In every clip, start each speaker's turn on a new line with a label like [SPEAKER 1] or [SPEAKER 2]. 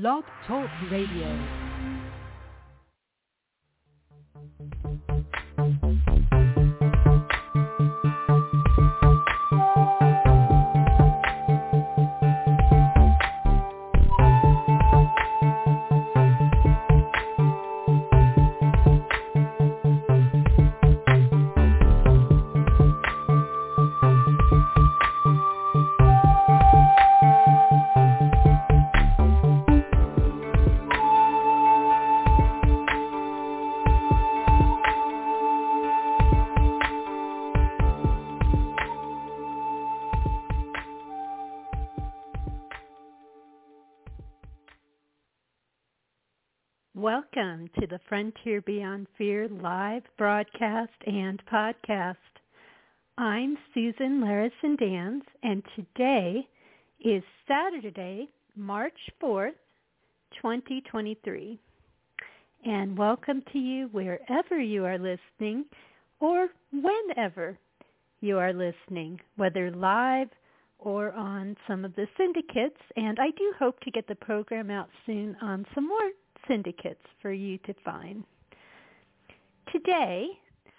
[SPEAKER 1] Blog Talk Radio. To the Frontier Beyond Fear live broadcast and podcast. I'm Susan Larison Danz, and today is Saturday, March 4th, 2023. And welcome to you wherever you are listening or whenever you are listening, whether live or on some of the syndicates. And I do hope to get the program out soon on some more syndicates for you to find. Today,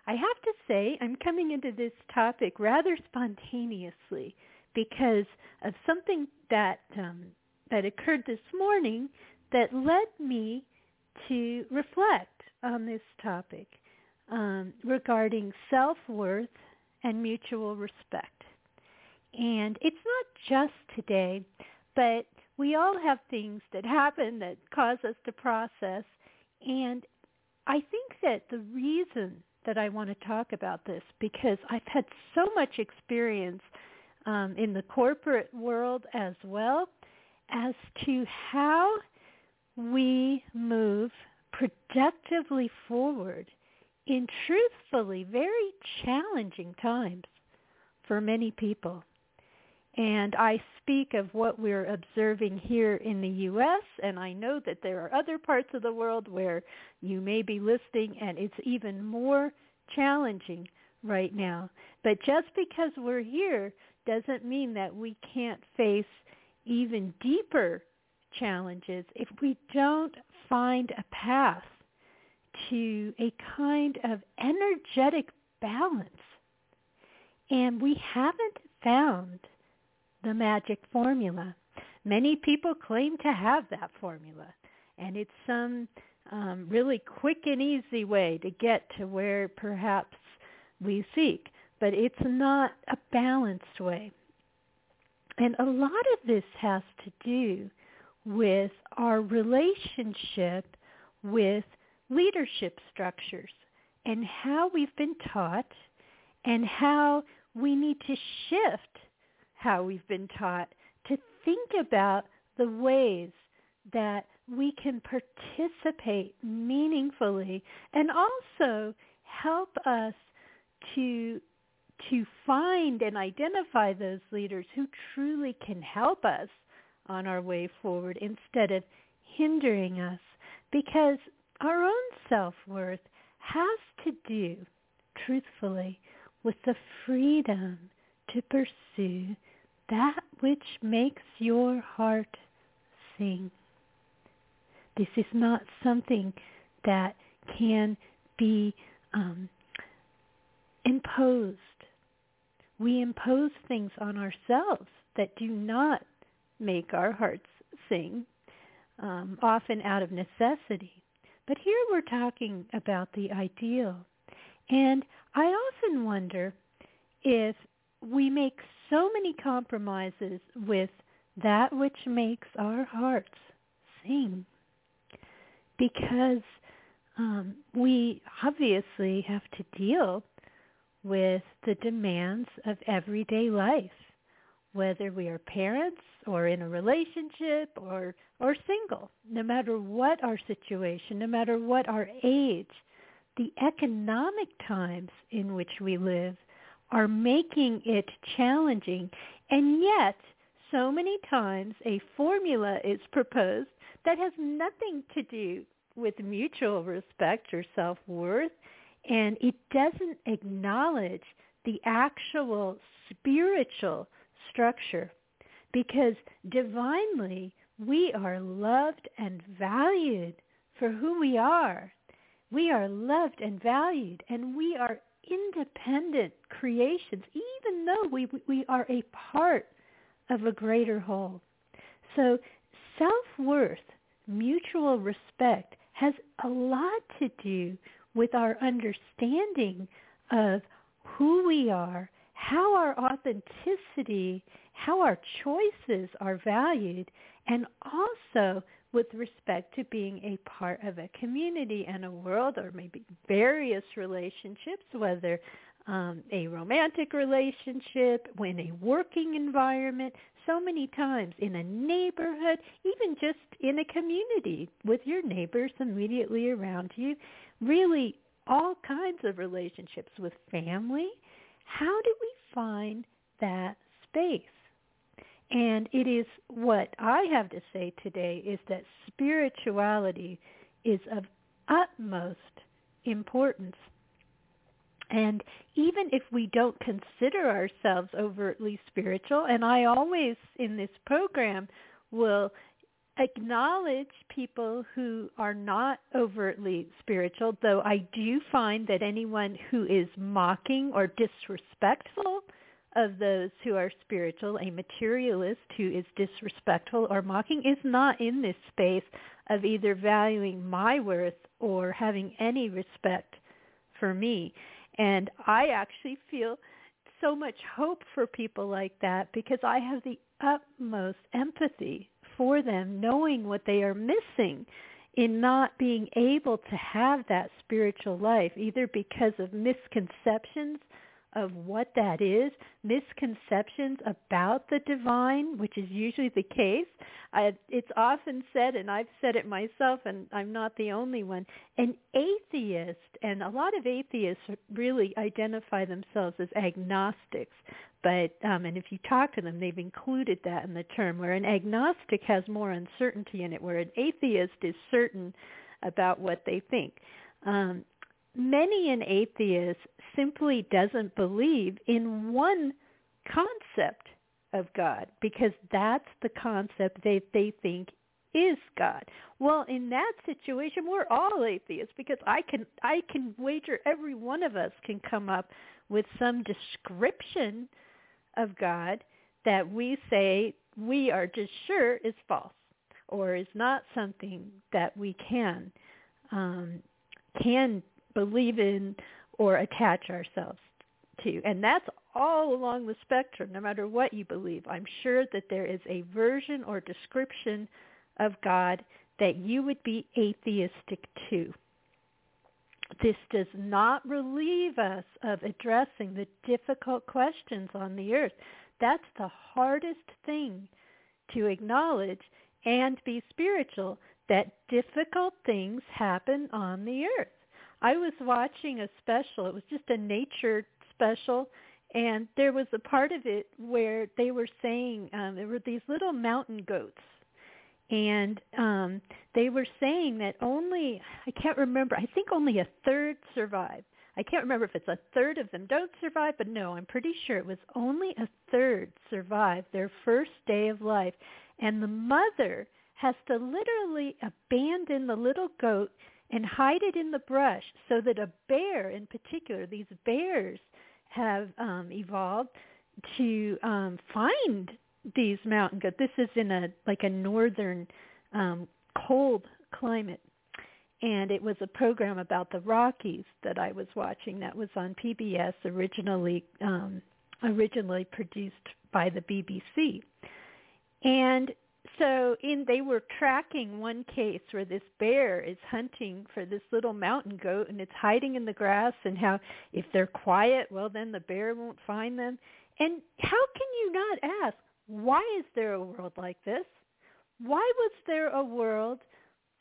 [SPEAKER 1] I have to say I'm coming into this topic rather spontaneously because of something that um, that occurred this morning that led me to reflect on this topic um, regarding self-worth and mutual respect. And it's not just today, but we all have things that happen that cause us to process. And I think that the reason that I want to talk about this, because I've had so much experience um, in the corporate world as well, as to how we move productively forward in truthfully very challenging times for many people. And I speak of what we're observing here in the U.S., and I know that there are other parts of the world where you may be listening and it's even more challenging right now. But just because we're here doesn't mean that we can't face even deeper challenges if we don't find a path to a kind of energetic balance. And we haven't found the magic formula. Many people claim to have that formula, and it's some um, really quick and easy way to get to where perhaps we seek, but it's not a balanced way. And a lot of this has to do with our relationship with leadership structures and how we've been taught and how we need to shift how we've been taught to think about the ways that we can participate meaningfully and also help us to to find and identify those leaders who truly can help us on our way forward instead of hindering us. Because our own self-worth has to do truthfully with the freedom to pursue that which makes your heart sing. This is not something that can be um, imposed. We impose things on ourselves that do not make our hearts sing, um, often out of necessity. But here we're talking about the ideal. And I often wonder if we make so many compromises with that which makes our hearts sing. Because um, we obviously have to deal with the demands of everyday life, whether we are parents or in a relationship or or single, no matter what our situation, no matter what our age, the economic times in which we live are making it challenging. And yet, so many times a formula is proposed that has nothing to do with mutual respect or self-worth, and it doesn't acknowledge the actual spiritual structure because divinely we are loved and valued for who we are. We are loved and valued, and we are independent creations, even though we, we are a part of a greater whole. So self-worth, mutual respect, has a lot to do with our understanding of who we are, how our authenticity, how our choices are valued, and also with respect to being a part of a community and a world or maybe various relationships, whether um, a romantic relationship, in a working environment, so many times in a neighborhood, even just in a community with your neighbors immediately around you, really all kinds of relationships with family. How do we find that space? And it is what I have to say today is that spirituality is of utmost importance. And even if we don't consider ourselves overtly spiritual, and I always in this program will acknowledge people who are not overtly spiritual, though I do find that anyone who is mocking or disrespectful of those who are spiritual, a materialist who is disrespectful or mocking, is not in this space of either valuing my worth or having any respect for me. And I actually feel so much hope for people like that because I have the utmost empathy for them, knowing what they are missing in not being able to have that spiritual life, either because of misconceptions of what that is, misconceptions about the divine, which is usually the case. I, it's often said, and I've said it myself, and I'm not the only one, an atheist, and a lot of atheists really identify themselves as agnostics. But um, and if you talk to them, they've included that in the term. Where an agnostic has more uncertainty in it, where an atheist is certain about what they think. Um, many an atheist simply doesn't believe in one concept of God because that's the concept they they think is God. Well, in that situation, we're all atheists because I can I can wager every one of us can come up with some description of God that we say we are just sure is false or is not something that we can um, can believe in or attach ourselves to. And that's all along the spectrum, no matter what you believe. I'm sure that there is a version or description of God that you would be atheistic to. This does not relieve us of addressing the difficult questions on the earth. That's the hardest thing to acknowledge and be spiritual, that difficult things happen on the earth. I was watching a special. It was just a nature special, and there was a part of it where they were saying um, there were these little mountain goats, and um, they were saying that only I can't remember. I think only a third survive. I can't remember if it's a third of them don't survive, but no, I'm pretty sure it was only a third survive their first day of life, and the mother has to literally abandon the little goat and hide it in the brush so that a bear in particular, these bears have um, evolved to um, find these mountain goats. This is in a like a northern um, cold climate. And it was a program about the Rockies that I was watching that was on PBS originally um, originally produced by the BBC. And so in they were tracking one case where this bear is hunting for this little mountain goat and it's hiding in the grass and how if they're quiet well then the bear won't find them. And how can you not ask why is there a world like this? Why was there a world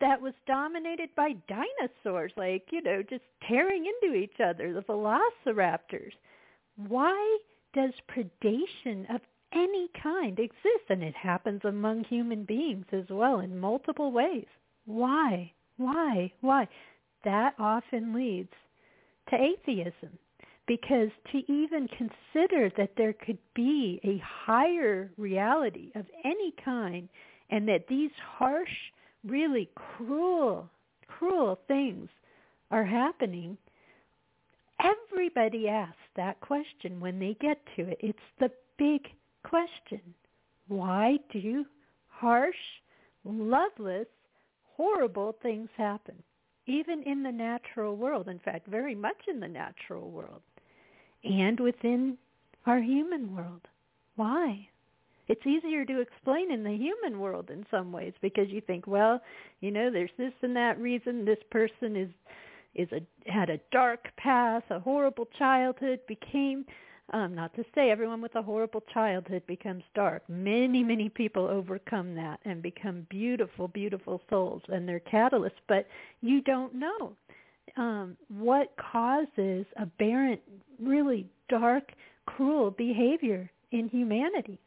[SPEAKER 1] that was dominated by dinosaurs like you know just tearing into each other the velociraptors? Why does predation of any kind exists, and it happens among human beings as well in multiple ways. Why? Why? Why? That often leads to atheism because to even consider that there could be a higher reality of any kind and that these harsh, really cruel, cruel things are happening, everybody asks that question when they get to it. It's the big question. Why do harsh, loveless, horrible things happen? Even in the natural world. In fact, very much in the natural world. And within our human world. Why? It's easier to explain in the human world in some ways because you think, well, you know, there's this and that reason this person is is a had a dark past, a horrible childhood, became um, not to say everyone with a horrible childhood becomes dark. Many, many people overcome that and become beautiful, beautiful souls, and they're catalysts. But you don't know um, what causes aberrant, really dark, cruel behavior in humanity.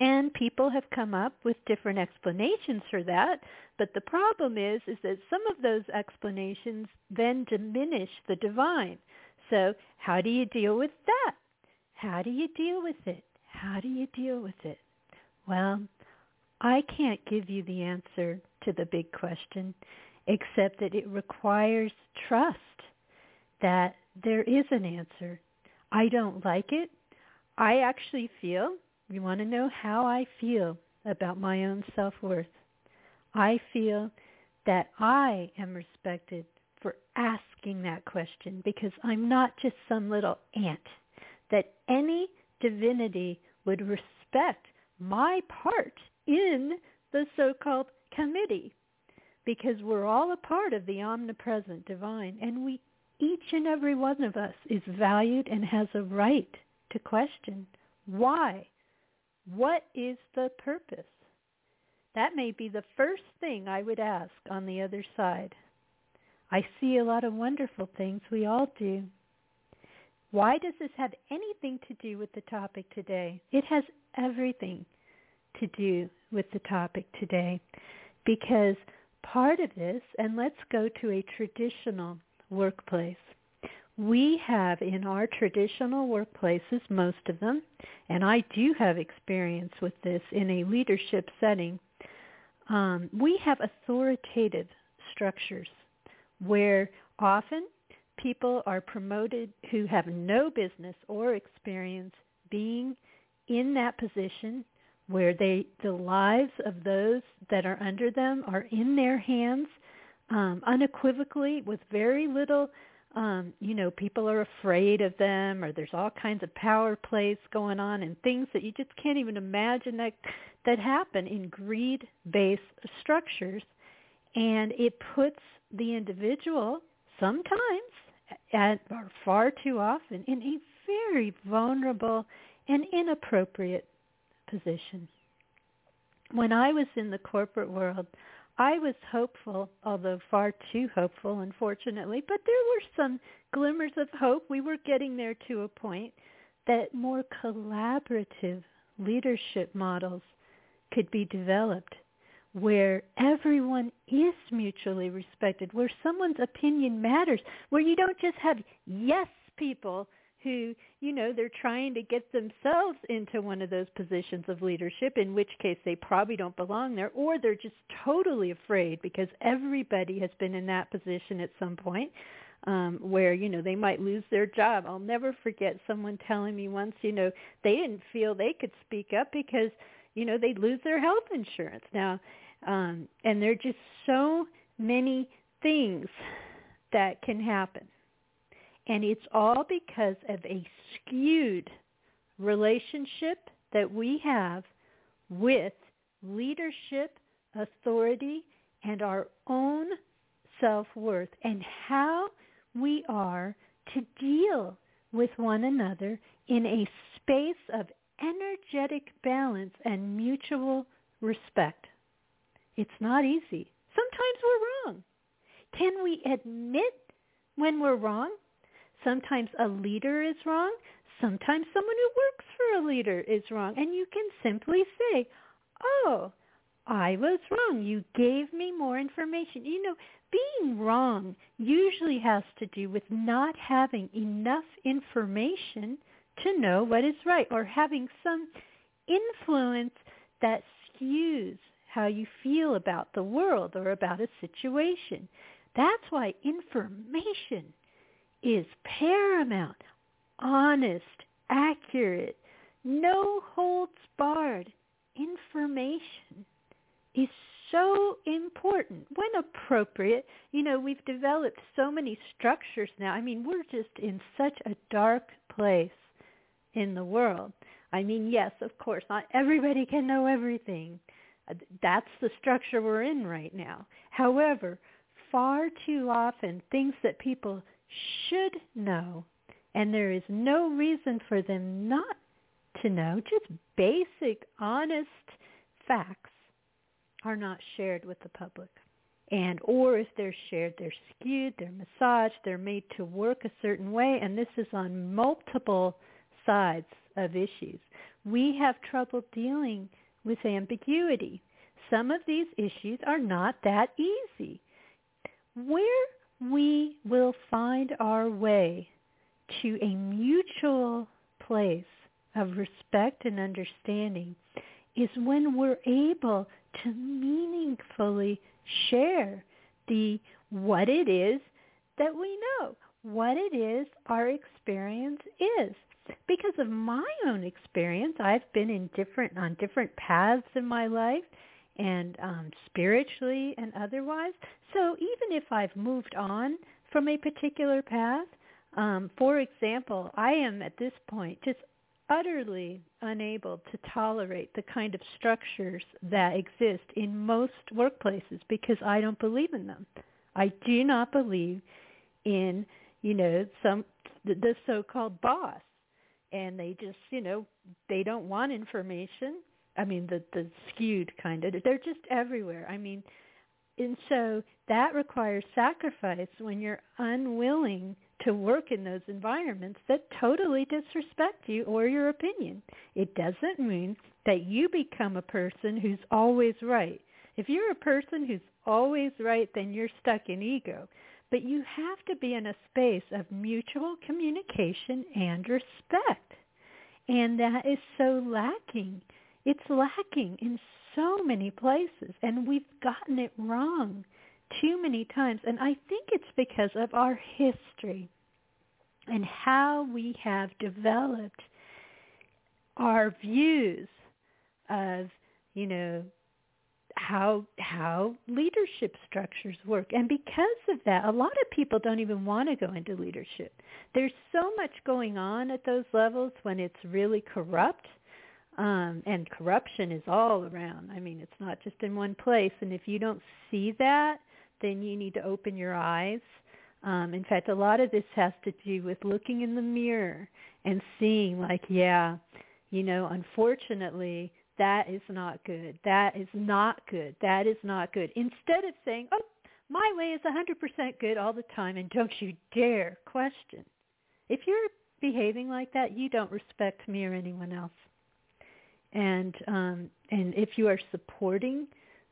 [SPEAKER 1] And people have come up with different explanations for that, but the problem is is that some of those explanations then diminish the divine. So, how do you deal with that? How do you deal with it? How do you deal with it? Well, I can't give you the answer to the big question except that it requires trust that there is an answer. I don't like it. I actually feel you want to know how I feel about my own self-worth. I feel that I am respected for asking that question because I'm not just some little ant. That any divinity would respect my part in the so-called committee because we're all a part of the omnipresent divine and we each and every one of us is valued and has a right to question why what is the purpose? That may be the first thing I would ask on the other side. I see a lot of wonderful things. We all do. Why does this have anything to do with the topic today? It has everything to do with the topic today because part of this, and let's go to a traditional workplace we have in our traditional workplaces, most of them, and I do have experience with this in a leadership setting, um, we have authoritative structures where often people are promoted who have no business or experience being in that position where they the lives of those that are under them are in their hands um, unequivocally with very little um, you know, people are afraid of them or there's all kinds of power plays going on and things that you just can't even imagine that that happen in greed-based structures and it puts the individual sometimes or far too often in a very vulnerable and inappropriate position. When I was in the corporate world, I was hopeful, although far too hopeful, unfortunately, but there were some glimmers of hope. We were getting there to a point that more collaborative leadership models could be developed where everyone is mutually respected, where someone's opinion matters, where you don't just have yes people who, you know, they're trying to get themselves into one of those positions of leadership, in which case they probably don't belong there, or they're just totally afraid because everybody has been in that position at some point um, where, you know, they might lose their job. I'll never forget someone telling me once, you know, they didn't feel they could speak up because, you know, they'd lose their health insurance. Now, um, and there are just so many things that can happen and it's all because of a skewed relationship that we have with leadership, authority, and our own self-worth and how we are to deal with one another in a space of energetic balance and mutual respect. It's not easy. Sometimes we're wrong. Can we admit when we're wrong? Sometimes a leader is wrong. Sometimes someone who works for a leader is wrong. And you can simply say, oh, I was wrong. You gave me more information. You know, being wrong usually has to do with not having enough information to know what is right or having some influence that skews how you feel about the world or about a situation. That's why information is paramount, honest, accurate, no holds barred. Information is so important when appropriate. You know, we've developed so many structures now. I mean, we're just in such a dark place in the world. I mean, yes, of course, not everybody can know everything. Uh, that's the structure we're in right now. However, far too often things that people should know, and there is no reason for them not to know, just basic, honest facts are not shared with the public. And or if they're shared, they're skewed, they're massaged, they're made to work a certain way, and this is on multiple sides of issues. We have trouble dealing with ambiguity. Some of these issues are not that easy. Where we will find our way to a mutual place of respect and understanding is when we're able to meaningfully share the what it is that we know, what it is our experience is. Because of my own experience, I've been in different on different paths in my life and um, spiritually and otherwise. So even if I've moved on from a particular path, um, for example, I am at this point just utterly unable to tolerate the kind of structures that exist in most workplaces because I don't believe in them. I do not believe in, you know, some the, the so-called boss and they just, you know, they don't want information. I mean, the the skewed kind of. They're just everywhere. I mean, and so that requires sacrifice when you're unwilling to work in those environments that totally disrespect you or your opinion. It doesn't mean that you become a person who's always right. If you're a person who's always right, then you're stuck in ego. But you have to be in a space of mutual communication and respect. And that is so lacking. It's lacking in so many places, and we've gotten it wrong too many times. And I think it's because of our history and how we have developed our views of, you know, how how leadership structures work. And because of that, a lot of people don't even want to go into leadership. There's so much going on at those levels when it's really corrupt. Um, and corruption is all around. I mean, it's not just in one place. And if you don't see that, then you need to open your eyes. Um, in fact, a lot of this has to do with looking in the mirror and seeing like, yeah, you know, unfortunately, that is not good. That is not good. That is not good. Instead of saying, oh, my way is 100% good all the time and don't you dare question. If you're behaving like that, you don't respect me or anyone else. And um, and if you are supporting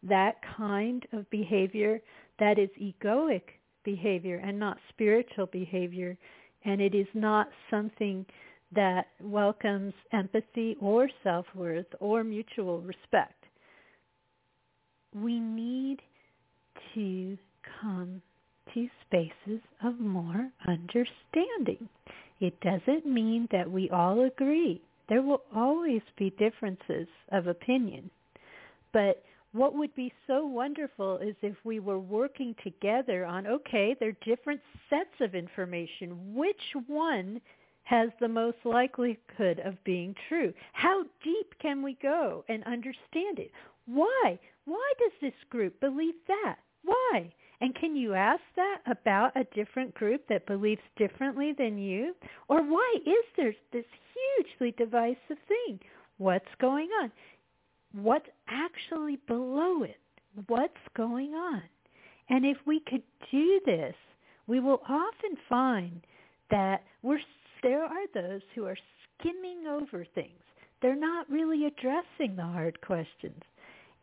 [SPEAKER 1] that kind of behavior that is egoic behavior and not spiritual behavior, and it is not something that welcomes empathy or self-worth or mutual respect. We need to come to spaces of more understanding. It doesn't mean that we all agree. There will always be differences of opinion. But what would be so wonderful is if we were working together on, okay, there are different sets of information. Which one has the most likelihood of being true? How deep can we go and understand it? Why? Why does this group believe that? Why? And can you ask that about a different group that believes differently than you? Or why is there this hugely divisive thing? What's going on? What's actually below it? What's going on? And if we could do this, we will often find that we're there are those who are skimming over things. They're not really addressing the hard questions.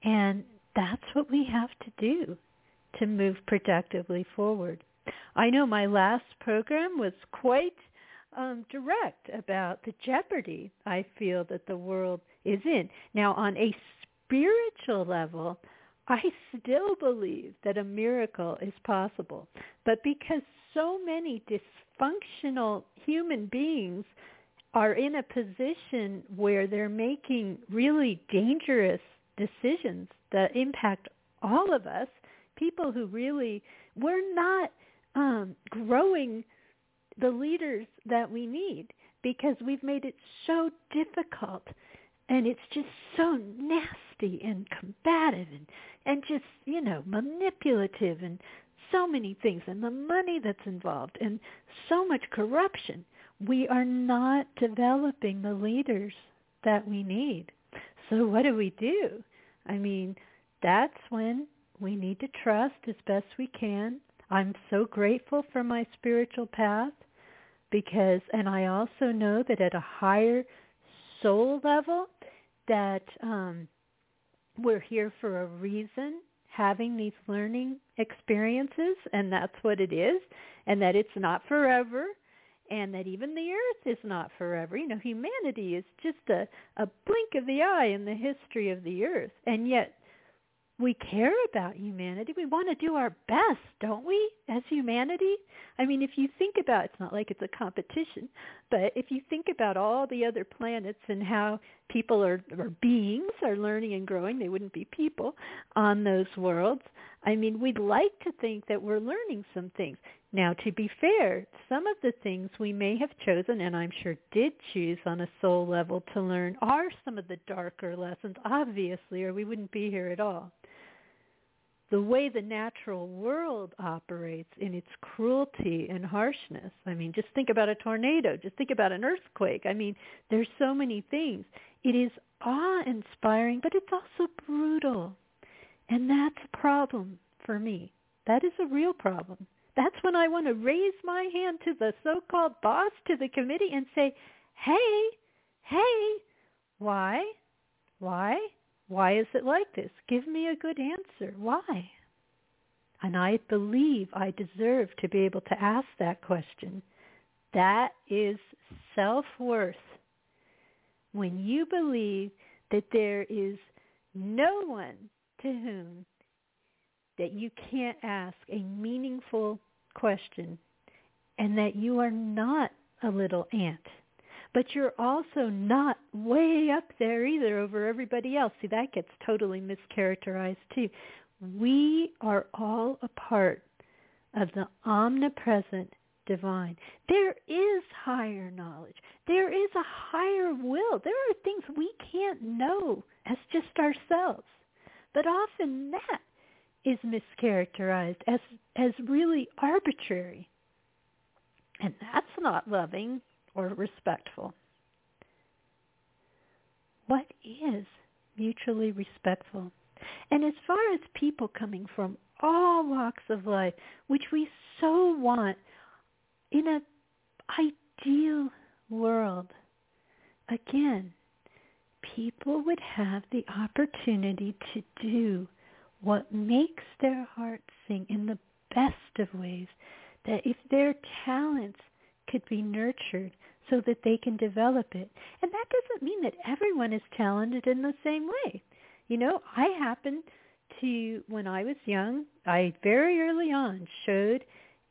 [SPEAKER 1] And that's what we have to do to move productively forward. I know my last program was quite um, direct about the jeopardy I feel that the world is in. Now, on a spiritual level, I still believe that a miracle is possible. But because so many dysfunctional human beings are in a position where they're making really dangerous decisions that impact all of us, people who really, we're not um, growing the leaders that we need because we've made it so difficult and it's just so nasty and combative and and just you know manipulative and so many things and the money that's involved and so much corruption. We are not developing the leaders that we need. So what do we do? I mean that's when we need to trust as best we can. I'm so grateful for my spiritual path because and i also know that at a higher soul level that um, we're here for a reason, having these learning experiences, and that's what it is, and that it's not forever, and that even the earth is not forever. You know, humanity is just a, a blink of the eye in the history of the earth, and yet we care about humanity. We want to do our best, don't we, as humanity? I mean, if you think about it's not like it's a competition, but if you think about all the other planets and how people are or beings are learning and growing, they wouldn't be people on those worlds. I mean, we'd like to think that we're learning some things. Now, to be fair, some of the things we may have chosen, and I'm sure did choose on a soul level to learn, are some of the darker lessons, obviously, or we wouldn't be here at all the way the natural world operates in its cruelty and harshness. I mean, just think about a tornado. Just think about an earthquake. I mean, there's so many things. It is awe-inspiring, but it's also brutal. And that's a problem for me. That is a real problem. That's when I want to raise my hand to the so-called boss, to the committee, and say, hey, hey, why? Why? Why is it like this? Give me a good answer. Why? And I believe I deserve to be able to ask that question. That is self-worth. When you believe that there is no one to whom that you can't ask a meaningful question and that you are not a little ant but you're also not way up there either over everybody else. See, that gets totally mischaracterized too. We are all a part of the omnipresent divine. There is higher knowledge. There is a higher will. There are things we can't know as just ourselves. But often that is mischaracterized as as really arbitrary. And that's not loving or respectful. What is mutually respectful? And as far as people coming from all walks of life, which we so want in an ideal world, again, people would have the opportunity to do what makes their heart sing in the best of ways, that if their talents could be nurtured so that they can develop it. And that doesn't mean that everyone is talented in the same way. You know, I happened to, when I was young, I very early on showed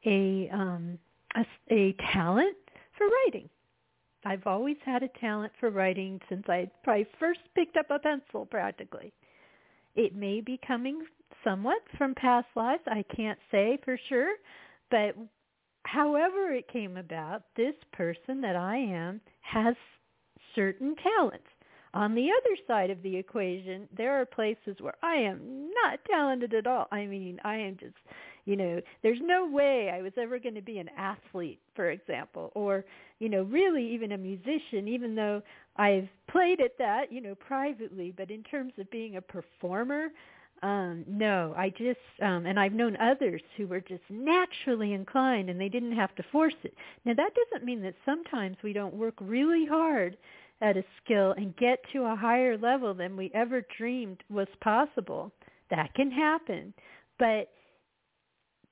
[SPEAKER 1] a, um, a, a talent for writing. I've always had a talent for writing since I probably first picked up a pencil practically. It may be coming somewhat from past lives. I can't say for sure, but however it came about, this person that I am has certain talents. On the other side of the equation, there are places where I am not talented at all. I mean, I am just, you know, there's no way I was ever going to be an athlete, for example, or, you know, really even a musician, even though I've played at that, you know, privately. But in terms of being a performer, um, no, I just um, and I've known others who were just naturally inclined and they didn't have to force it. Now that doesn't mean that sometimes we don't work really hard at a skill and get to a higher level than we ever dreamed was possible. That can happen. But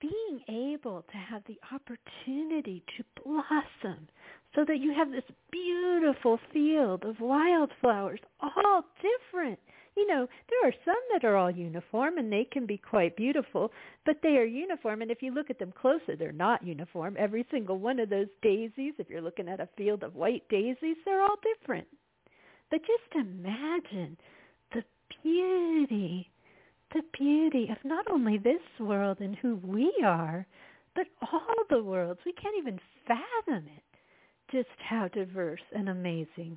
[SPEAKER 1] being able to have the opportunity to blossom so that you have this beautiful field of wildflowers, all different you know, there are some that are all uniform and they can be quite beautiful, but they are uniform. And if you look at them closer, they're not uniform. Every single one of those daisies, if you're looking at a field of white daisies, they're all different. But just imagine the beauty, the beauty of not only this world and who we are, but all the worlds. We can't even fathom it, just how diverse and amazing.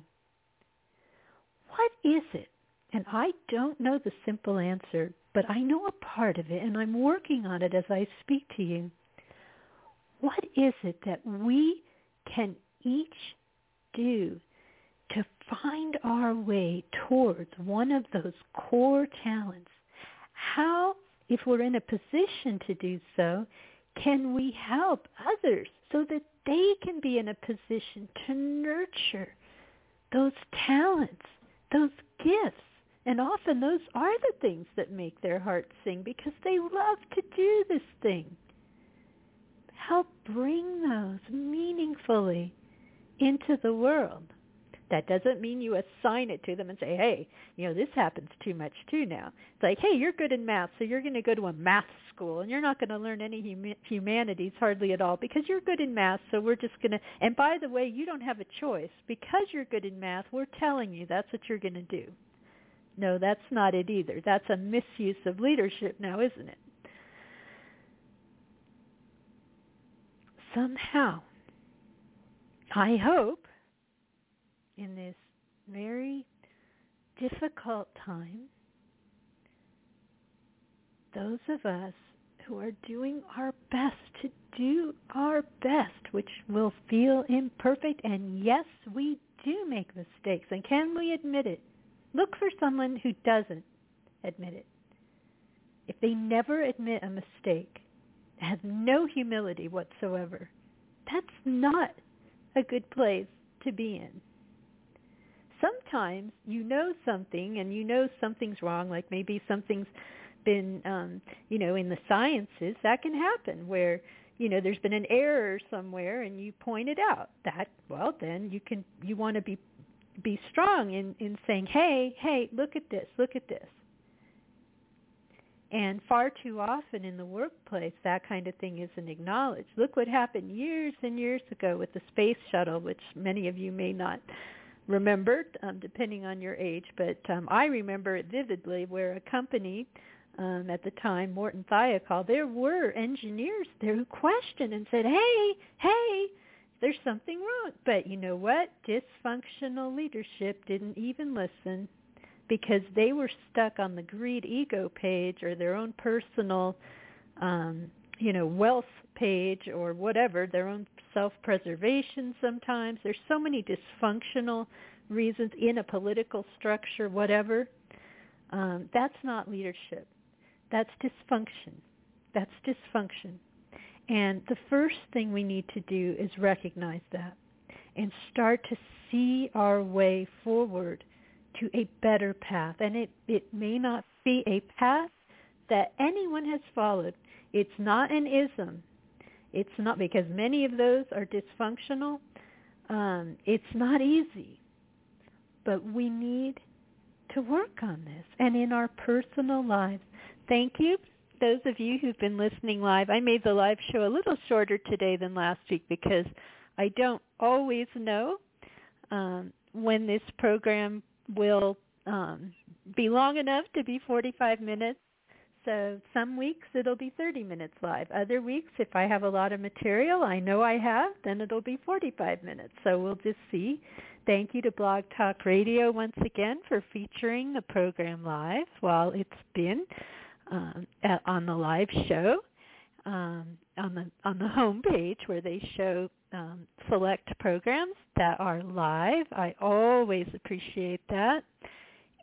[SPEAKER 1] What is it? And I don't know the simple answer, but I know a part of it, and I'm working on it as I speak to you. What is it that we can each do to find our way towards one of those core talents? How, if we're in a position to do so, can we help others so that they can be in a position to nurture those talents, those gifts? And often those are the things that make their hearts sing because they love to do this thing. Help bring those meaningfully into the world. That doesn't mean you assign it to them and say, hey, you know, this happens too much too now. It's like, hey, you're good in math, so you're going to go to a math school, and you're not going to learn any hum- humanities hardly at all because you're good in math, so we're just going to, and by the way, you don't have a choice. Because you're good in math, we're telling you that's what you're going to do. No, that's not it either. That's a misuse of leadership now, isn't it? Somehow, I hope in this very difficult time, those of us who are doing our best to do our best, which will feel imperfect, and yes, we do make mistakes, and can we admit it? Look for someone who doesn't admit it. If they never admit a mistake, has no humility whatsoever, that's not a good place to be in sometimes you know something and you know something's wrong, like maybe something's been, um, you know, in the sciences, that can happen where, you know, there's been an error somewhere and you point it out. That, well, then you can, you want to be, be strong in, in saying, hey, hey, look at this, look at this. And far too often in the workplace, that kind of thing isn't acknowledged. Look what happened years and years ago with the space shuttle, which many of you may not remember, um, depending on your age, but um, I remember it vividly where a company um, at the time, Morton Thiokol, there were engineers there who questioned and said, hey, hey, there's something wrong. But you know what? Dysfunctional leadership didn't even listen because they were stuck on the greed ego page or their own personal, um, you know, wealth page or whatever, their own self-preservation sometimes. There's so many dysfunctional reasons in a political structure, whatever. Um, that's not leadership. That's dysfunction. That's dysfunction. And the first thing we need to do is recognize that and start to see our way forward to a better path. And it, it may not be a path that anyone has followed. It's not an ism. It's not because many of those are dysfunctional. Um, it's not easy, but we need to work on this and in our personal lives. Thank you, those of you who've been listening live. I made the live show a little shorter today than last week because I don't always know um, when this program will um, be long enough to be 45 minutes. So some weeks it'll be 30 minutes live. Other weeks, if I have a lot of material, I know I have, then it'll be 45 minutes. So we'll just see. Thank you to Blog Talk Radio once again for featuring the program live while it's been um, on the live show um, on the on the home page where they show um, select programs that are live. I always appreciate that.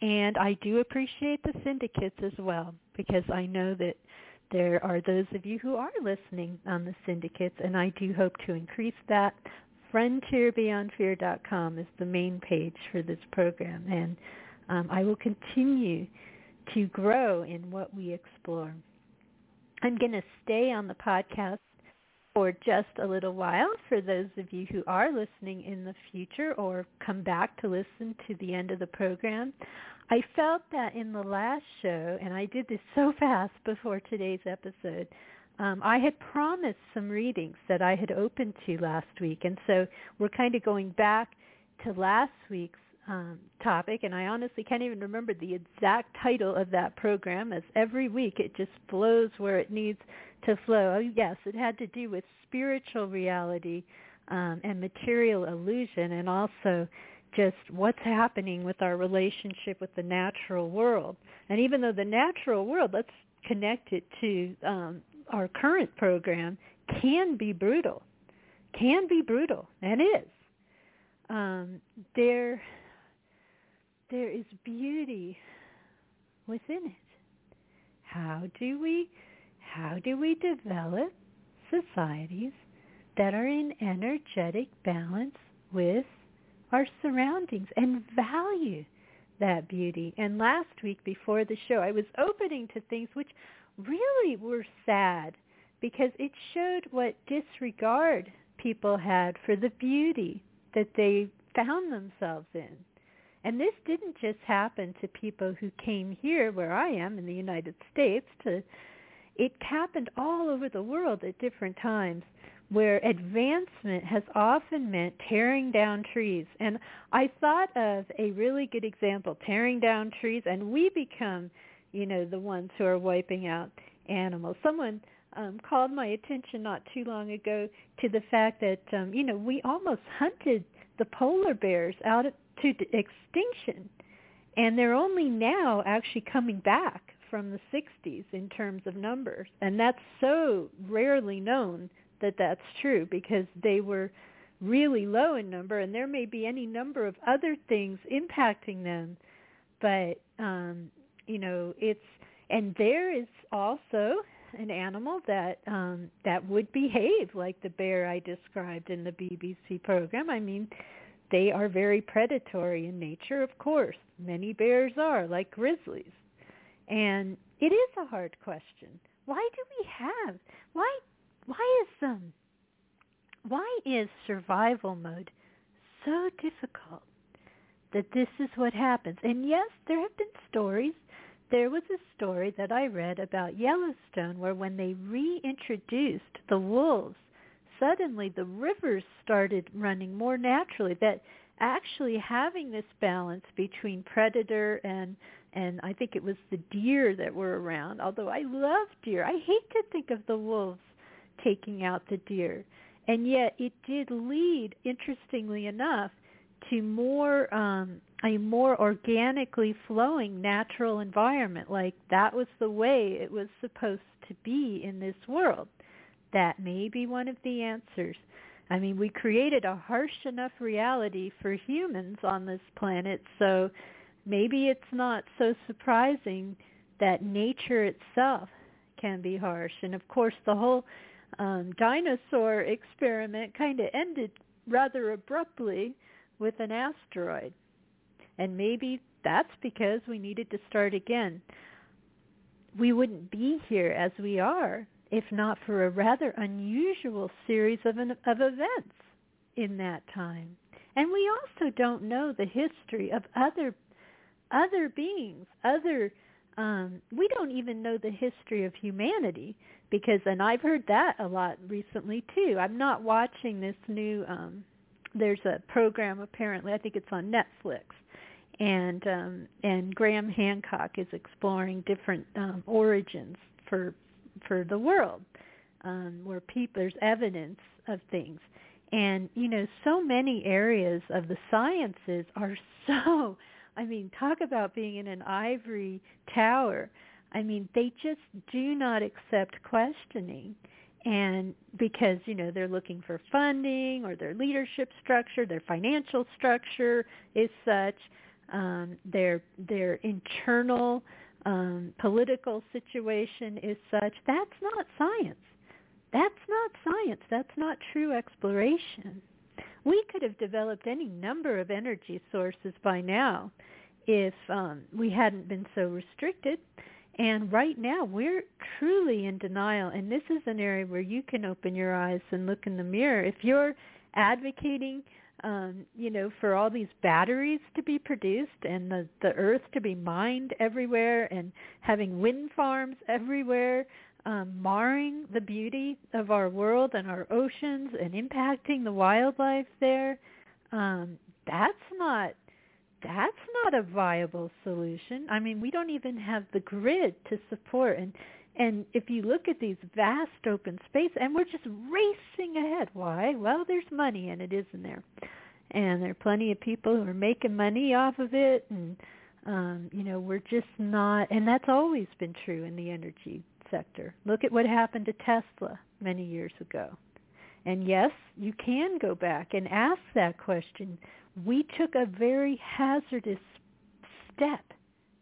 [SPEAKER 1] And I do appreciate the syndicates as well because I know that there are those of you who are listening on the syndicates, and I do hope to increase that. FrontierBeyondFear.com is the main page for this program, and um, I will continue to grow in what we explore. I'm going to stay on the podcast for just a little while for those of you who are listening in the future or come back to listen to the end of the program. I felt that in the last show, and I did this so fast before today's episode, um, I had promised some readings that I had opened to last week. And so we're kind of going back to last week's um, topic, and I honestly can't even remember the exact title of that program as every week it just flows where it needs to flow. Oh, yes, it had to do with spiritual reality um, and material illusion and also just what's happening with our relationship with the natural world. And even though the natural world, let's connect it to um, our current program, can be brutal, can be brutal, and is. Um, there, there is beauty within it. How do we, how do we develop societies that are in energetic balance with our surroundings and value that beauty. And last week before the show, I was opening to things which really were sad because it showed what disregard people had for the beauty that they found themselves in. And this didn't just happen to people who came here where I am in the United States to it happened all over the world at different times where advancement has often meant tearing down trees. And I thought of a really good example, tearing down trees, and we become, you know, the ones who are wiping out animals. Someone um, called my attention not too long ago to the fact that, um, you know, we almost hunted the polar bears out to extinction. And they're only now actually coming back from the 60s in terms of numbers. And that's so rarely known that that's true because they were really low in number and there may be any number of other things impacting them but um you know it's and there is also an animal that um that would behave like the bear I described in the BBC program i mean they are very predatory in nature of course many bears are like grizzlies and it is a hard question why do we have why why is um why is survival mode so difficult that this is what happens? And yes, there have been stories. There was a story that I read about Yellowstone where when they reintroduced the wolves, suddenly the rivers started running more naturally. That actually having this balance between predator and and I think it was the deer that were around. Although I love deer, I hate to think of the wolves taking out the deer. And yet it did lead, interestingly enough, to more um, a more organically flowing natural environment. Like that was the way it was supposed to be in this world. That may be one of the answers. I mean, we created a harsh enough reality for humans on this planet, so maybe it's not so surprising that nature itself can be harsh. And of course, the whole um, dinosaur experiment kind of ended rather abruptly with an asteroid. And maybe that's because we needed to start again. We wouldn't be here as we are if not for a rather unusual series of, an, of events in that time. And we also don't know the history of other other beings, other um, we don't even know the history of humanity because, and I've heard that a lot recently too. I'm not watching this new. Um, there's a program apparently. I think it's on Netflix, and um, and Graham Hancock is exploring different um, origins for for the world, um, where people there's evidence of things, and you know so many areas of the sciences are so I mean, talk about being in an ivory tower. I mean, they just do not accept questioning. And because, you know, they're looking for funding or their leadership structure, their financial structure is such, um, their their internal um, political situation is such, that's not science. That's not science. That's not true exploration we could have developed any number of energy sources by now if um, we hadn't been so restricted. And right now we're truly in denial and this is an area where you can open your eyes and look in the mirror. If you're advocating um, you know, for all these batteries to be produced and the, the earth to be mined everywhere and having wind farms everywhere, um, marring the beauty of our world and our oceans and impacting the wildlife there, um, that's not that's not a viable solution. I mean, we don't even have the grid to support and and if you look at these vast open space and we're just racing ahead. Why? Well, there's money and it isn't there. And there are plenty of people who are making money off of it and um, you know, we're just not and that's always been true in the energy sector. Look at what happened to Tesla many years ago. And yes, you can go back and ask that question. We took a very hazardous step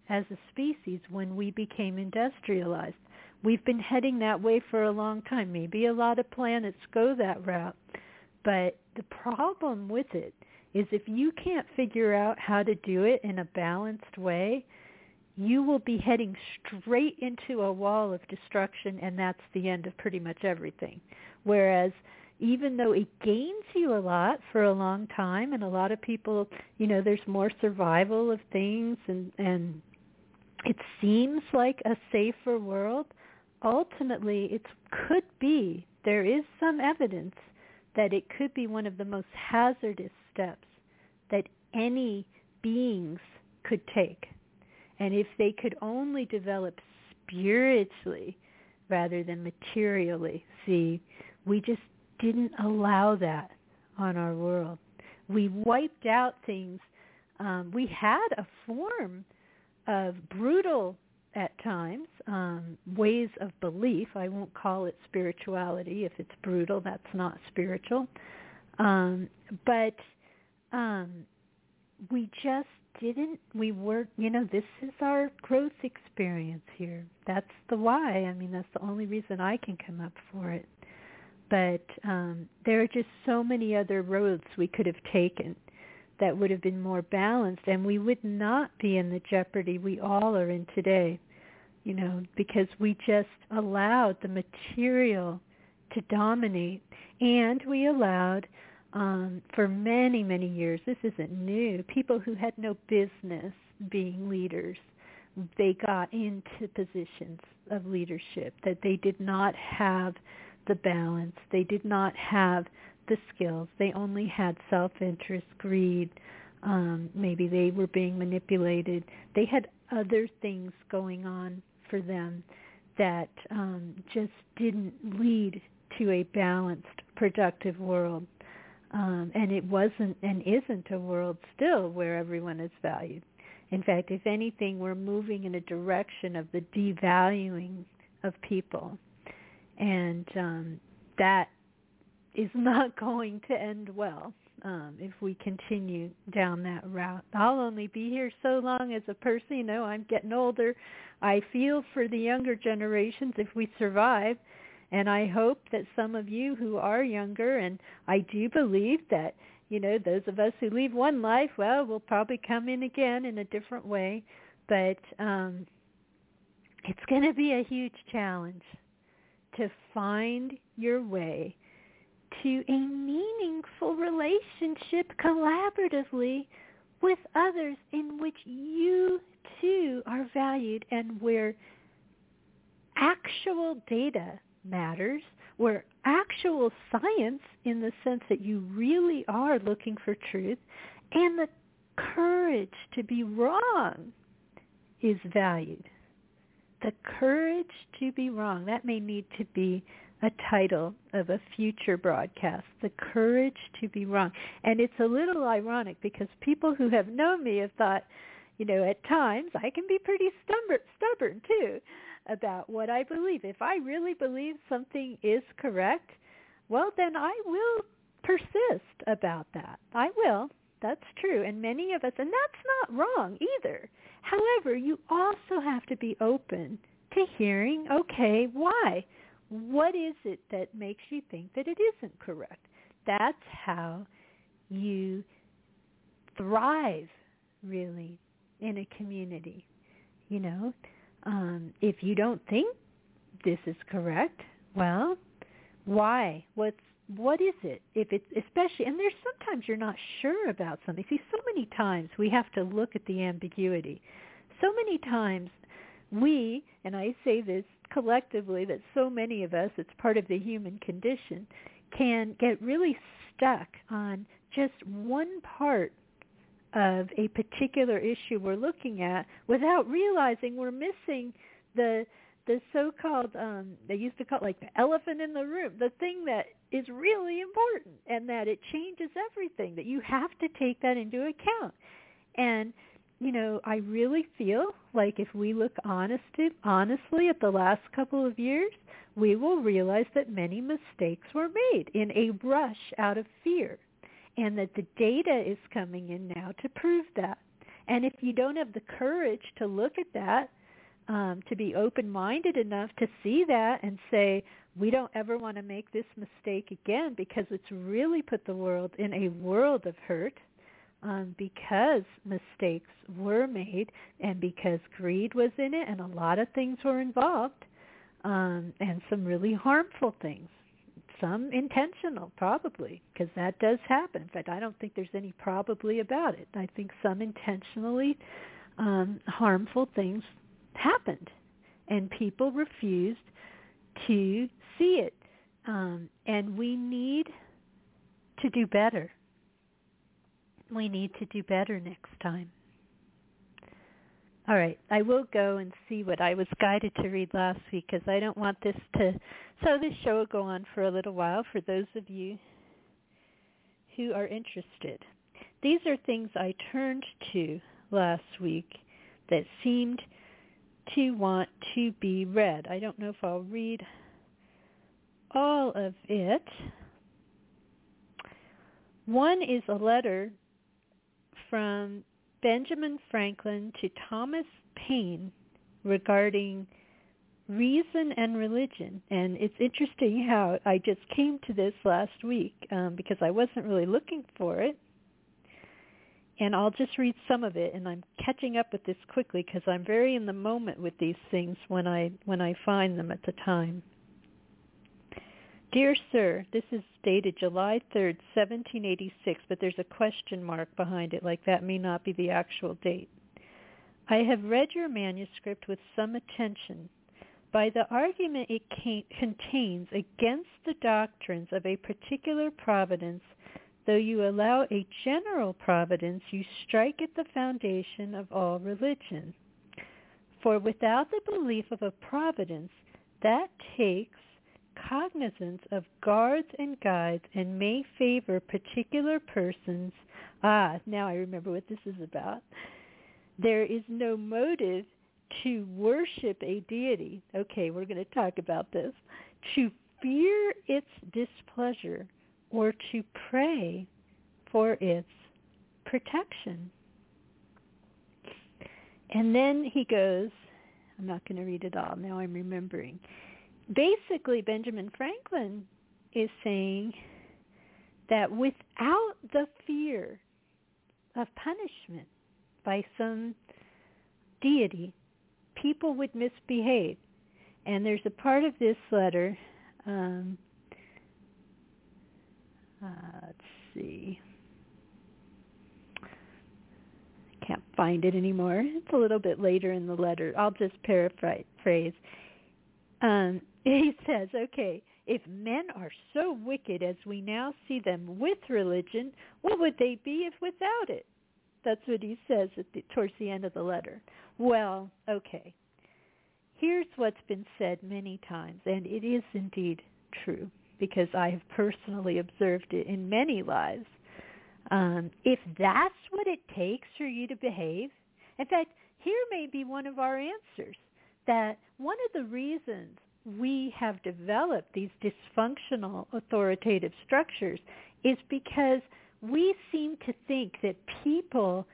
[SPEAKER 1] as a species when we became industrialized. We've been heading that way for a long time. Maybe a lot of planets go that route. But the problem with it is if you can't figure out how to do it in a balanced way, you will be heading straight into a wall of destruction and that's the end of pretty much everything. Whereas even though it gains you a lot for a long time and a lot of people, you know, there's more survival of things and, and it seems like a safer world, ultimately it could be, there is some evidence that it could be one of the most hazardous steps that any beings could take and if they could only develop spiritually rather than materially, see, we just didn't allow that on our world. We wiped out things. Um, we had a form of brutal at times um, ways of belief. I won't call it spirituality. If it's brutal, that's not spiritual. Um, but um, we just didn't we were you know this is our growth experience here that's the why i mean that's the only reason i can come up for it but um there are just so many other roads we could have taken that would have been more balanced and we would not be in the jeopardy we all are in today you know because we just allowed the material to dominate and we allowed um, for many, many years. This isn't new. People who had no business being leaders, they got into positions of leadership that they did not have the balance. They did not have the skills. They only had self-interest, greed. Um, maybe they were being manipulated. They had other things going on for them that um, just didn't lead to a balanced, productive world. Um, and it wasn't and isn't a world still where everyone is valued. In fact, if anything, we're moving in a direction of the devaluing of people. And um, that is not going to end well um, if we continue down that route. I'll only be here so long as a person. You know, I'm getting older. I feel for the younger generations if we survive and I hope that some of you who are younger, and I do believe that, you know, those of us who leave one life, well, we'll probably come in again in a different way. But um, it's going to be a huge challenge to find your way to a meaningful relationship collaboratively with others in which you too are valued and where actual data matters, where actual science in the sense that you really are looking for truth and the courage to be wrong is valued. The courage to be wrong. That may need to be a title of a future broadcast, The Courage to Be Wrong. And it's a little ironic because people who have known me have thought, you know, at times I can be pretty stubborn, stubborn too about what I believe. If I really believe something is correct, well, then I will persist about that. I will. That's true. And many of us, and that's not wrong either. However, you also have to be open to hearing, okay, why? What is it that makes you think that it isn't correct? That's how you thrive, really, in a community. You know, Um, if you don't think this is correct, well, why? What's what is it? If it's especially, and there's sometimes you're not sure about something. See, so many times we have to look at the ambiguity. So many times we, and I say this collectively, that so many of us, it's part of the human condition, can get really stuck on just one part of a particular issue we're looking at without realizing we're missing the the so-called um they used to call it like the elephant in the room the thing that is really important and that it changes everything that you have to take that into account. And you know i really feel like if we look honest honestly at the last couple of years we will realize that many mistakes were made in a rush out of fear and that the data is coming in now to prove that. And if you don't have the courage to look at that um, to be open-minded enough to see that and say, we don't ever want to make this mistake again because it's really put the world in a world of hurt um, because mistakes were made and because greed was in it and a lot of things were involved um, and some really harmful things. Some intentional, probably, because that does happen. In fact, I don't think there's any probably about it. I think some intentionally um, harmful things happened, and people refused to see it. Um, and we need to do better. We need to do better next time. All right, I will go and see what I was guided to read last week because I don't want this to. So this show will go on for a little while for those of you who are interested. These are things I turned to last week that seemed to want to be read. I don't know if I'll read all of it. One is a letter from Benjamin Franklin to Thomas Paine regarding reason and religion. And it's interesting how I just came to this last week um, because I wasn't really looking for it and I'll just read some of it and I'm catching up with this quickly because I'm very in the moment with these things when I when I find them at the time. Dear Sir, this is dated July 3rd, 1786, but there's a question mark behind it, like that may not be the actual date. I have read your manuscript with some attention. By the argument it contains against the doctrines of a particular providence Though you allow a general providence, you strike at the foundation of all religion. For without the belief of a providence, that takes cognizance of guards and guides and may favor particular persons. Ah, now I remember what this is about. There is no motive to worship a deity. Okay, we're going to talk about this. To fear its displeasure or to pray for its protection. And then he goes, I'm not going to read it all, now I'm remembering. Basically, Benjamin Franklin is saying that without the fear of punishment by some deity, people would misbehave. And there's a part of this letter um, uh, let's see. I can't find it anymore. It's a little bit later in the letter. I'll just paraphrase. Um, he says, okay, if men are so wicked as we now see them with religion, what would they be if without it? That's what he says the, towards the end of the letter. Well, okay. Here's what's been said many times, and it is indeed true because I have personally observed it in many lives. Um, if that's what it takes for you to behave, in fact, here may be one of our answers that one of the reasons we have developed these dysfunctional authoritative structures is because we seem to think that people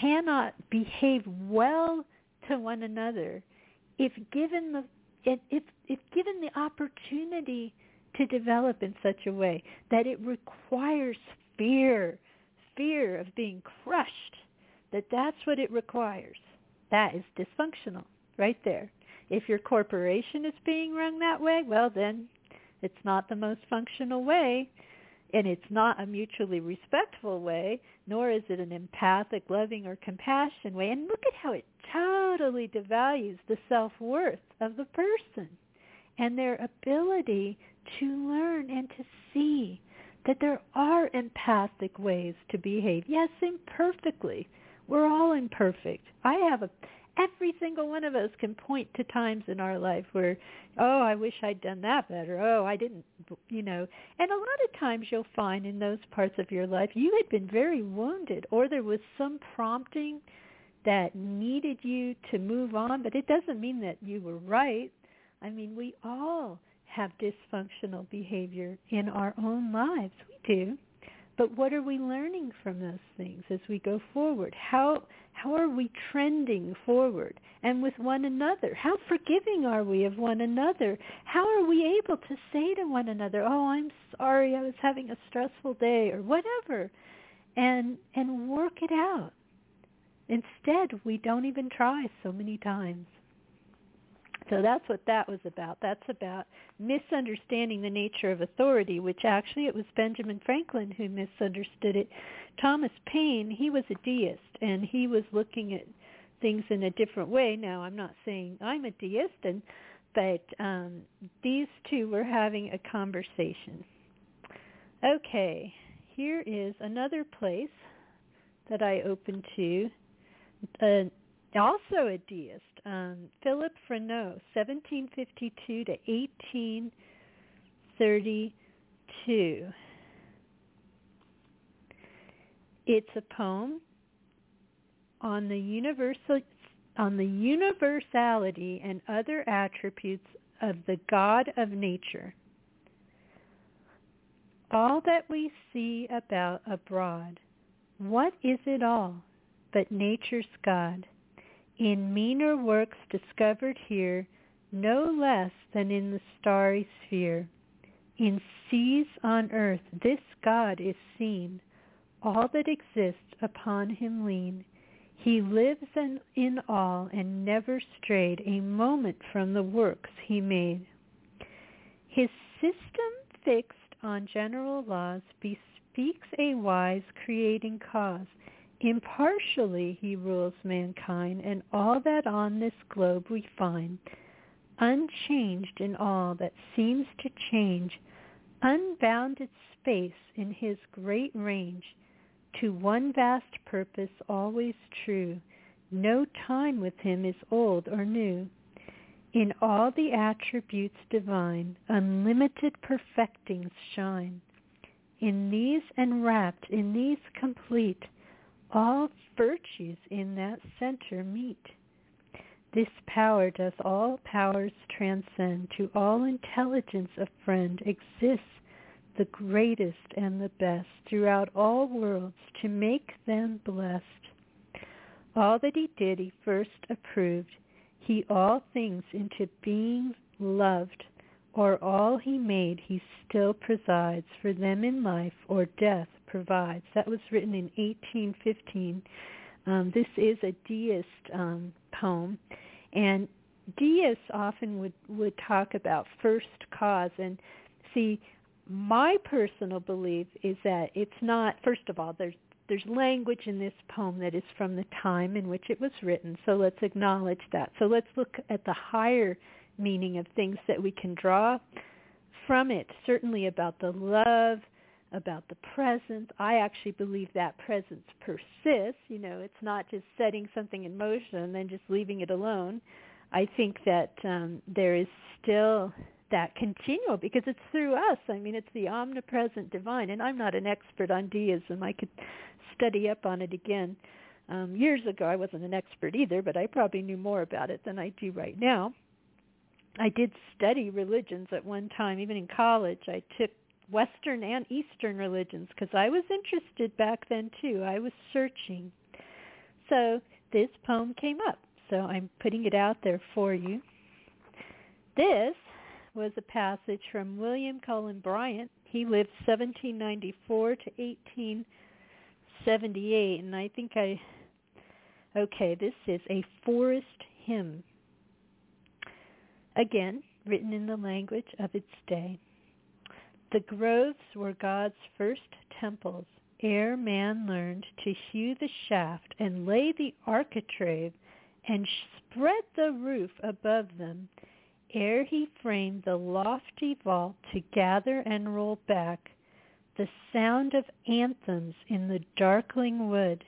[SPEAKER 1] cannot behave well to one another if given the if if given the opportunity to develop in such a way that it requires fear, fear of being crushed, that that's what it requires. That is dysfunctional, right there. If your corporation is being run that way, well then it's not the most functional way and it's not a mutually respectful way, nor is it an empathic, loving, or compassion way. And look at how it totally devalues the self-worth of the person and their ability to learn and to see that there are empathic ways to behave. Yes, imperfectly. We're all imperfect. I have a every single one of us can point to times in our life where, oh, I wish I'd done that better. Oh, I didn't, you know. And a lot of times you'll find in those parts of your life you had been very wounded or there was some prompting that needed you to move on, but it doesn't mean that you were right. I mean, we all have dysfunctional behavior in our own lives. We do. But what are we learning from those things as we go forward? How how are we trending forward and with one another? How forgiving are we of one another? How are we able to say to one another, "Oh, I'm sorry. I was having a stressful day," or whatever, and and work it out. Instead, we don't even try so many times. So that's what that was about. That's about misunderstanding the nature of authority, which actually it was Benjamin Franklin who misunderstood it. Thomas Paine, he was a deist, and he was looking at things in a different way. Now, I'm not saying I'm a deist, and but um, these two were having a conversation. Okay, here is another place that I opened to. Uh, also a deist, um, Philip Freneau, 1752 to 1832. It's a poem on the universal on the universality and other attributes of the God of nature. All that we see about abroad, what is it all but nature's God? In meaner works discovered here no less than in the starry sphere. In seas on earth this God is seen, all that exists upon him lean. He lives in, in all and never strayed a moment from the works he made. His system fixed on general laws bespeaks a wise creating cause Impartially he rules mankind and all that on this globe we find, unchanged in all that seems to change, unbounded space in his great range, to one vast purpose always true, no time with him is old or new. In all the attributes divine, unlimited perfectings shine. In these enwrapped, in these complete, all virtues in that center meet. This power does all powers transcend. To all intelligence a friend exists the greatest and the best throughout all worlds to make them blessed. All that he did he first approved. He all things into being loved, or all he made he still presides for them in life or death provides. That was written in 1815. Um, this is a deist um, poem, and deists often would would talk about first cause. And see, my personal belief is that it's not. First of all, there's there's language in this poem that is from the time in which it was written. So let's acknowledge that. So let's look at the higher meaning of things that we can draw from it. Certainly about the love about the presence. I actually believe that presence persists. You know, it's not just setting something in motion and then just leaving it alone. I think that um, there is still that continual because it's through us. I mean, it's the omnipresent divine. And I'm not an expert on deism. I could study up on it again. Um, years ago, I wasn't an expert either, but I probably knew more about it than I do right now. I did study religions at one time, even in college. I took Western and Eastern religions because I was interested back then too. I was searching. So this poem came up. So I'm putting it out there for you. This was a passage from William Cullen Bryant. He lived 1794 to 1878 and I think I okay, this is a forest hymn. Again, written in the language of its day. The groves were God's first temples, ere man learned to hew the shaft and lay the architrave and spread the roof above them, ere he framed the lofty vault to gather and roll back the sound of anthems in the darkling wood.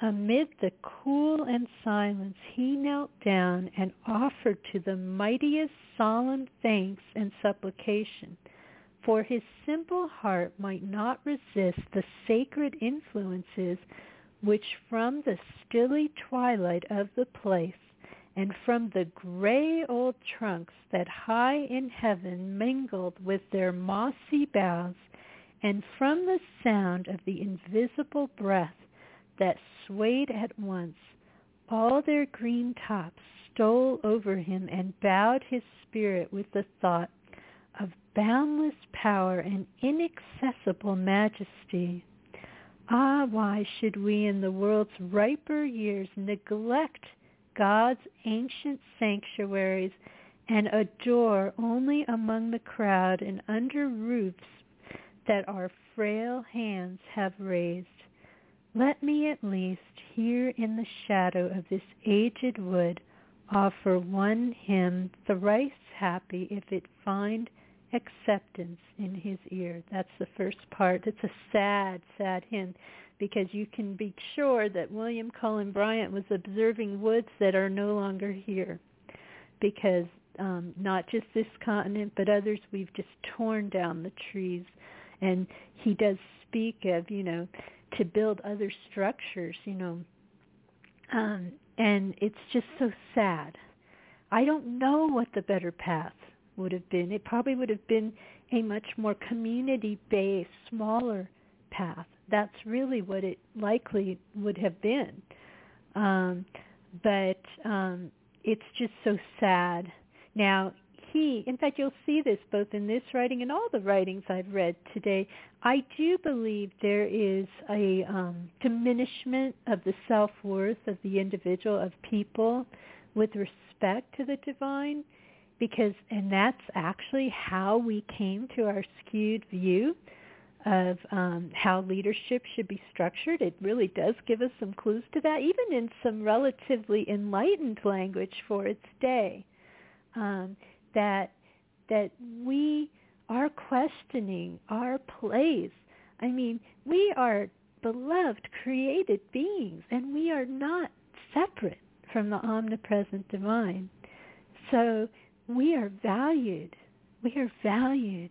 [SPEAKER 1] Amid the cool and silence he knelt down and offered to the mightiest solemn thanks and supplication, for his simple heart might not resist the sacred influences which from the stilly twilight of the place and from the gray old trunks that high in heaven mingled with their mossy boughs, and from the sound of the invisible breath that swayed at once, all their green tops stole over him and bowed his spirit with the thought of boundless power and inaccessible majesty. Ah, why should we in the world's riper years neglect God's ancient sanctuaries and adore only among the crowd and under roofs that our frail hands have raised. Let me at least here in the shadow of this aged wood offer one hymn thrice happy if it find acceptance in his ear. That's the first part. It's a sad, sad hymn because you can be sure that William Cullen Bryant was observing woods that are no longer here because um, not just this continent but others we've just torn down the trees and he does speak of you know to build other structures you know um, and it's just so sad i don't know what the better path would have been it probably would have been a much more community based smaller path that's really what it likely would have been. Um, but um, it's just so sad. Now, he, in fact, you'll see this both in this writing and all the writings I've read today. I do believe there is a um, diminishment of the self-worth of the individual, of people, with respect to the divine, because, and that's actually how we came to our skewed view of um, how leadership should be structured. It really does give us some clues to that, even in some relatively enlightened language for its day. Um, that that we are questioning our place. I mean, we are beloved, created beings, and we are not separate from the omnipresent divine. So we are valued. We are valued.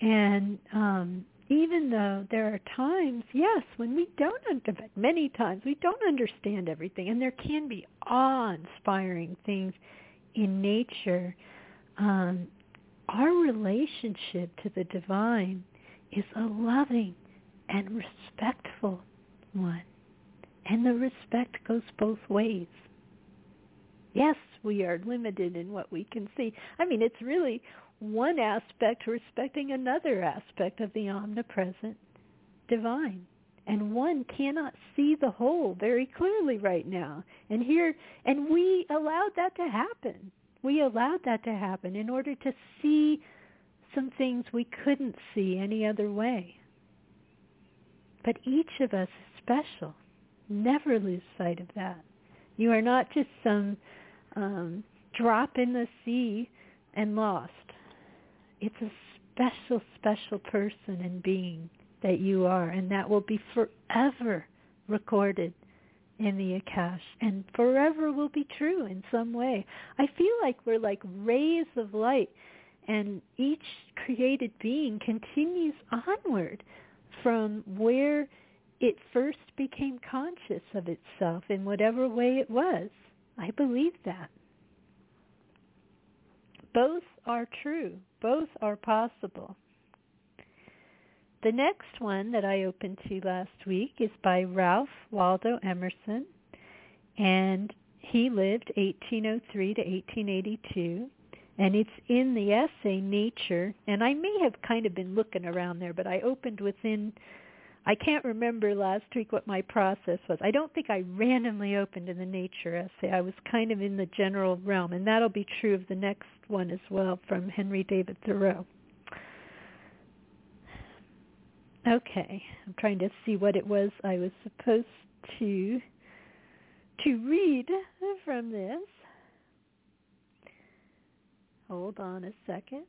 [SPEAKER 1] And um, even though there are times, yes, when we don't, many times we don't understand everything, and there can be awe-inspiring things in nature. Um, our relationship to the divine is a loving and respectful one, and the respect goes both ways. Yes, we are limited in what we can see. I mean, it's really one aspect respecting another aspect of the omnipresent divine. And one cannot see the whole very clearly right now. And here, and we allowed that to happen. We allowed that to happen in order to see some things we couldn't see any other way. But each of us is special. Never lose sight of that. You are not just some um, drop in the sea and lost it's a special, special person and being that you are, and that will be forever recorded in the Akash and forever will be true in some way. I feel like we're like rays of light and each created being continues onward from where it first became conscious of itself in whatever way it was. I believe that. Both are true. Both are possible. The next one that I opened to last week is by Ralph Waldo Emerson, and he lived 1803 to 1882, and it's in the essay Nature, and I may have kind of been looking around there, but I opened within I can't remember last week what my process was. I don't think I randomly opened in the nature essay. I was kind of in the general realm, and that'll be true of the next one as well from Henry David Thoreau. Okay, I'm trying to see what it was I was supposed to to read from this. Hold on a second.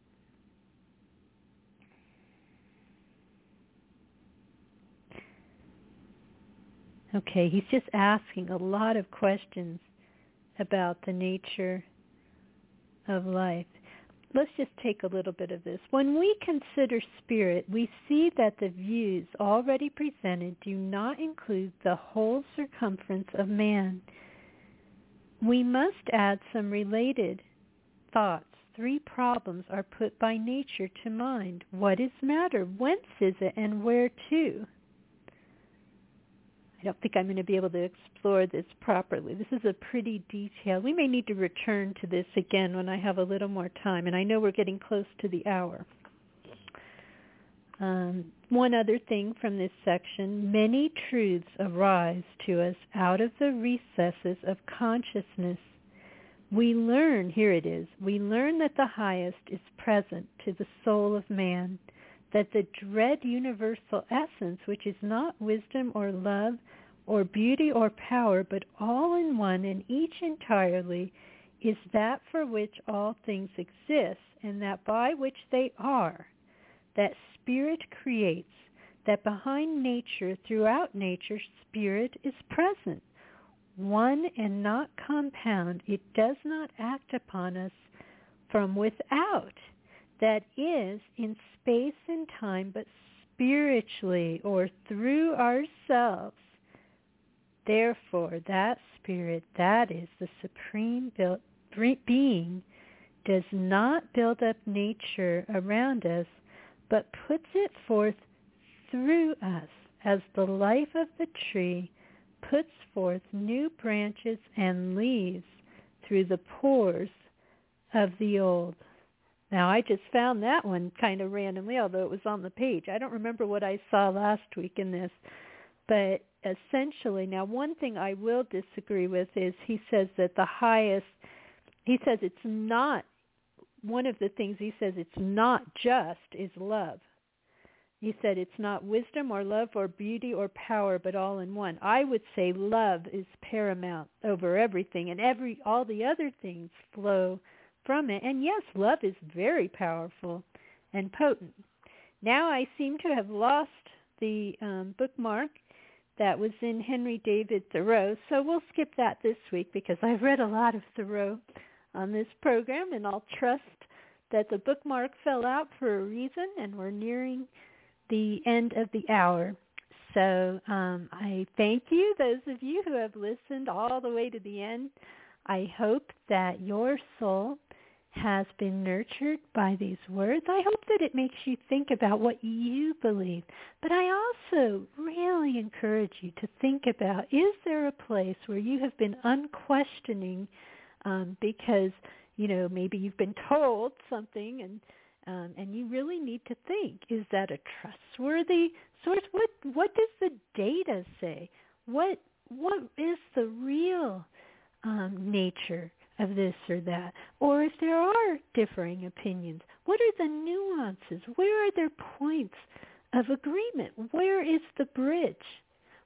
[SPEAKER 1] Okay, he's just asking a lot of questions about the nature of life. Let's just take a little bit of this. When we consider spirit, we see that the views already presented do not include the whole circumference of man. We must add some related thoughts. Three problems are put by nature to mind. What is matter? Whence is it? And where to? I don't think I'm going to be able to explore this properly. This is a pretty detailed. We may need to return to this again when I have a little more time, and I know we're getting close to the hour. Um, one other thing from this section, many truths arise to us out of the recesses of consciousness. We learn, here it is, we learn that the highest is present to the soul of man that the dread universal essence, which is not wisdom or love or beauty or power, but all in one and each entirely, is that for which all things exist and that by which they are, that spirit creates, that behind nature, throughout nature, spirit is present. One and not compound, it does not act upon us from without that is in space and time, but spiritually or through ourselves. Therefore, that spirit, that is the supreme being, does not build up nature around us, but puts it forth through us as the life of the tree puts forth new branches and leaves through the pores of the old. Now I just found that one kind of randomly, although it was on the page. I don't remember what I saw last week in this, but essentially, now one thing I will disagree with is he says that the highest, he says it's not, one of the things he says it's not just is love. He said it's not wisdom or love or beauty or power, but all in one. I would say love is paramount over everything, and every all the other things flow from it. And yes, love is very powerful and potent. Now I seem to have lost the um, bookmark that was in Henry David Thoreau, so we'll skip that this week because I've read a lot of Thoreau on this program, and I'll trust that the bookmark fell out for a reason, and we're nearing the end of the hour. So um, I thank you, those of you who have listened all the way to the end. I hope that your soul has been nurtured by these words. I hope that it makes you think about what you believe. But I also really encourage you to think about, is there a place where you have been unquestioning um, because, you know, maybe you've been told something and um, and you really need to think, is that a trustworthy source? What what does the data say? What what is the real um, nature of this or that? Or if there are differing opinions, what are the nuances? Where are there points of agreement? Where is the bridge?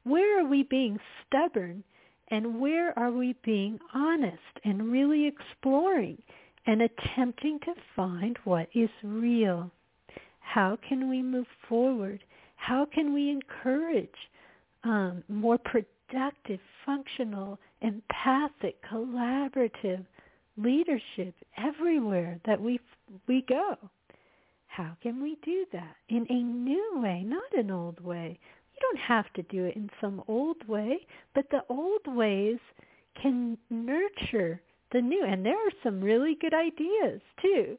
[SPEAKER 1] Where are we being stubborn and where are we being honest and really exploring and attempting to find what is real? How can we move forward? How can we encourage um, more productive, functional, empathic, collaborative leadership everywhere that we we go. How can we do that in a new way, not an old way? You don't have to do it in some old way, but the old ways can nurture the new. And there are some really good ideas too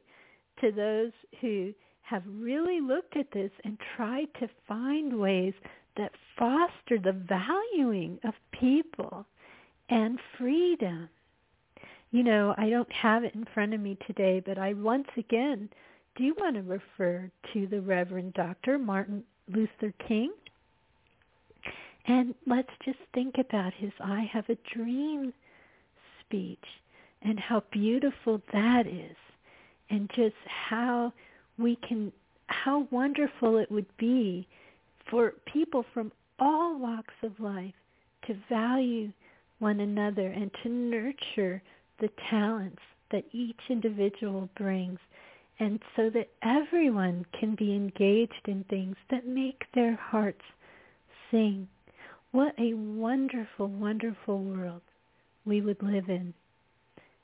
[SPEAKER 1] to those who have really looked at this and tried to find ways that foster the valuing of people and freedom. You know, I don't have it in front of me today, but I once again do want to refer to the Reverend Dr. Martin Luther King. And let's just think about his I have a dream speech and how beautiful that is. and just how we can, how wonderful it would be for people from all walks of life to value one another and to nurture the talents that each individual brings and so that everyone can be engaged in things that make their hearts sing. What a wonderful, wonderful world we would live in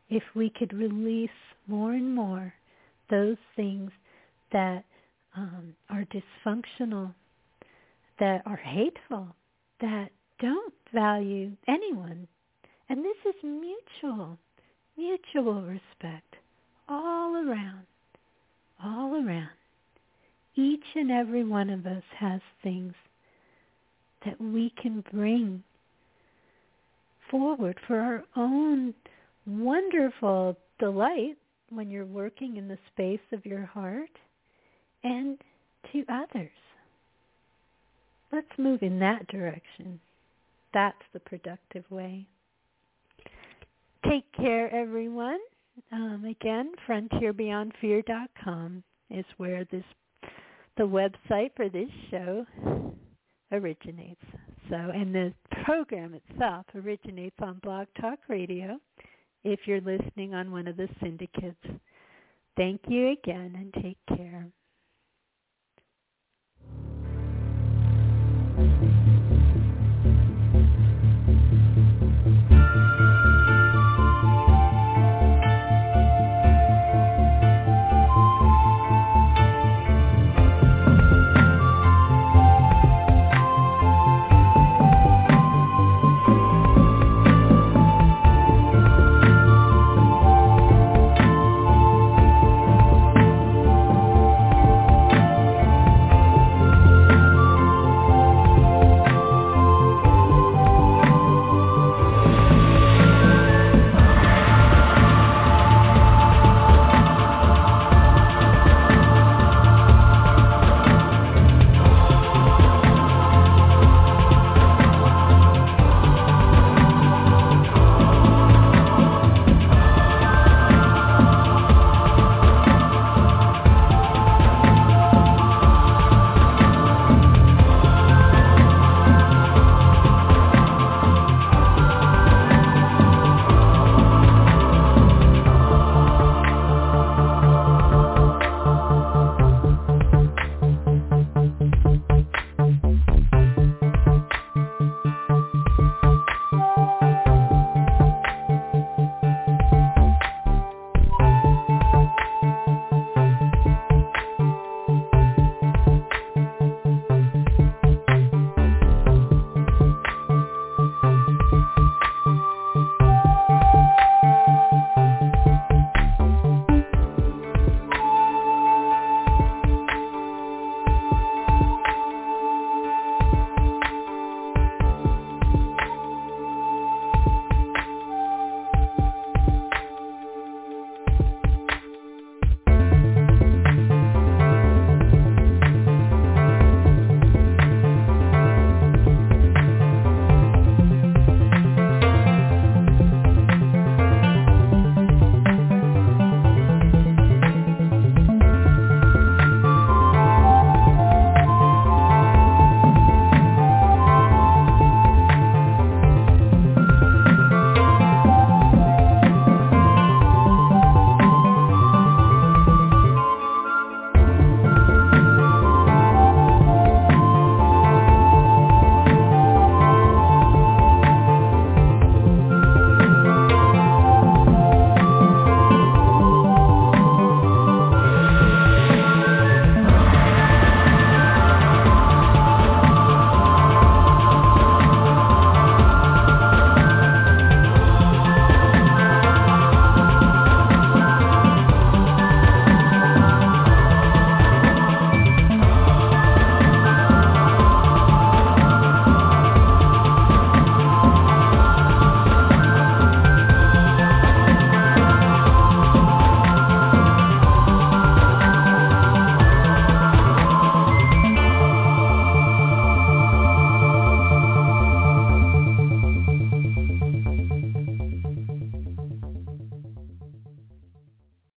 [SPEAKER 1] if we could release more and more those things that um, are dysfunctional, that are hateful, that don't value anyone. And this is mutual, mutual respect all around, all around. Each and every one of us has things that we can bring forward for our own wonderful delight when you're working in the space of your heart and to others. Let's move in that direction. That's the productive way. Take care, everyone. Um, again, frontierbeyondfear.com is where this the website for this show originates. So, and the program itself originates on Blog Talk Radio. If you're listening on one of the syndicates, thank you again and take care.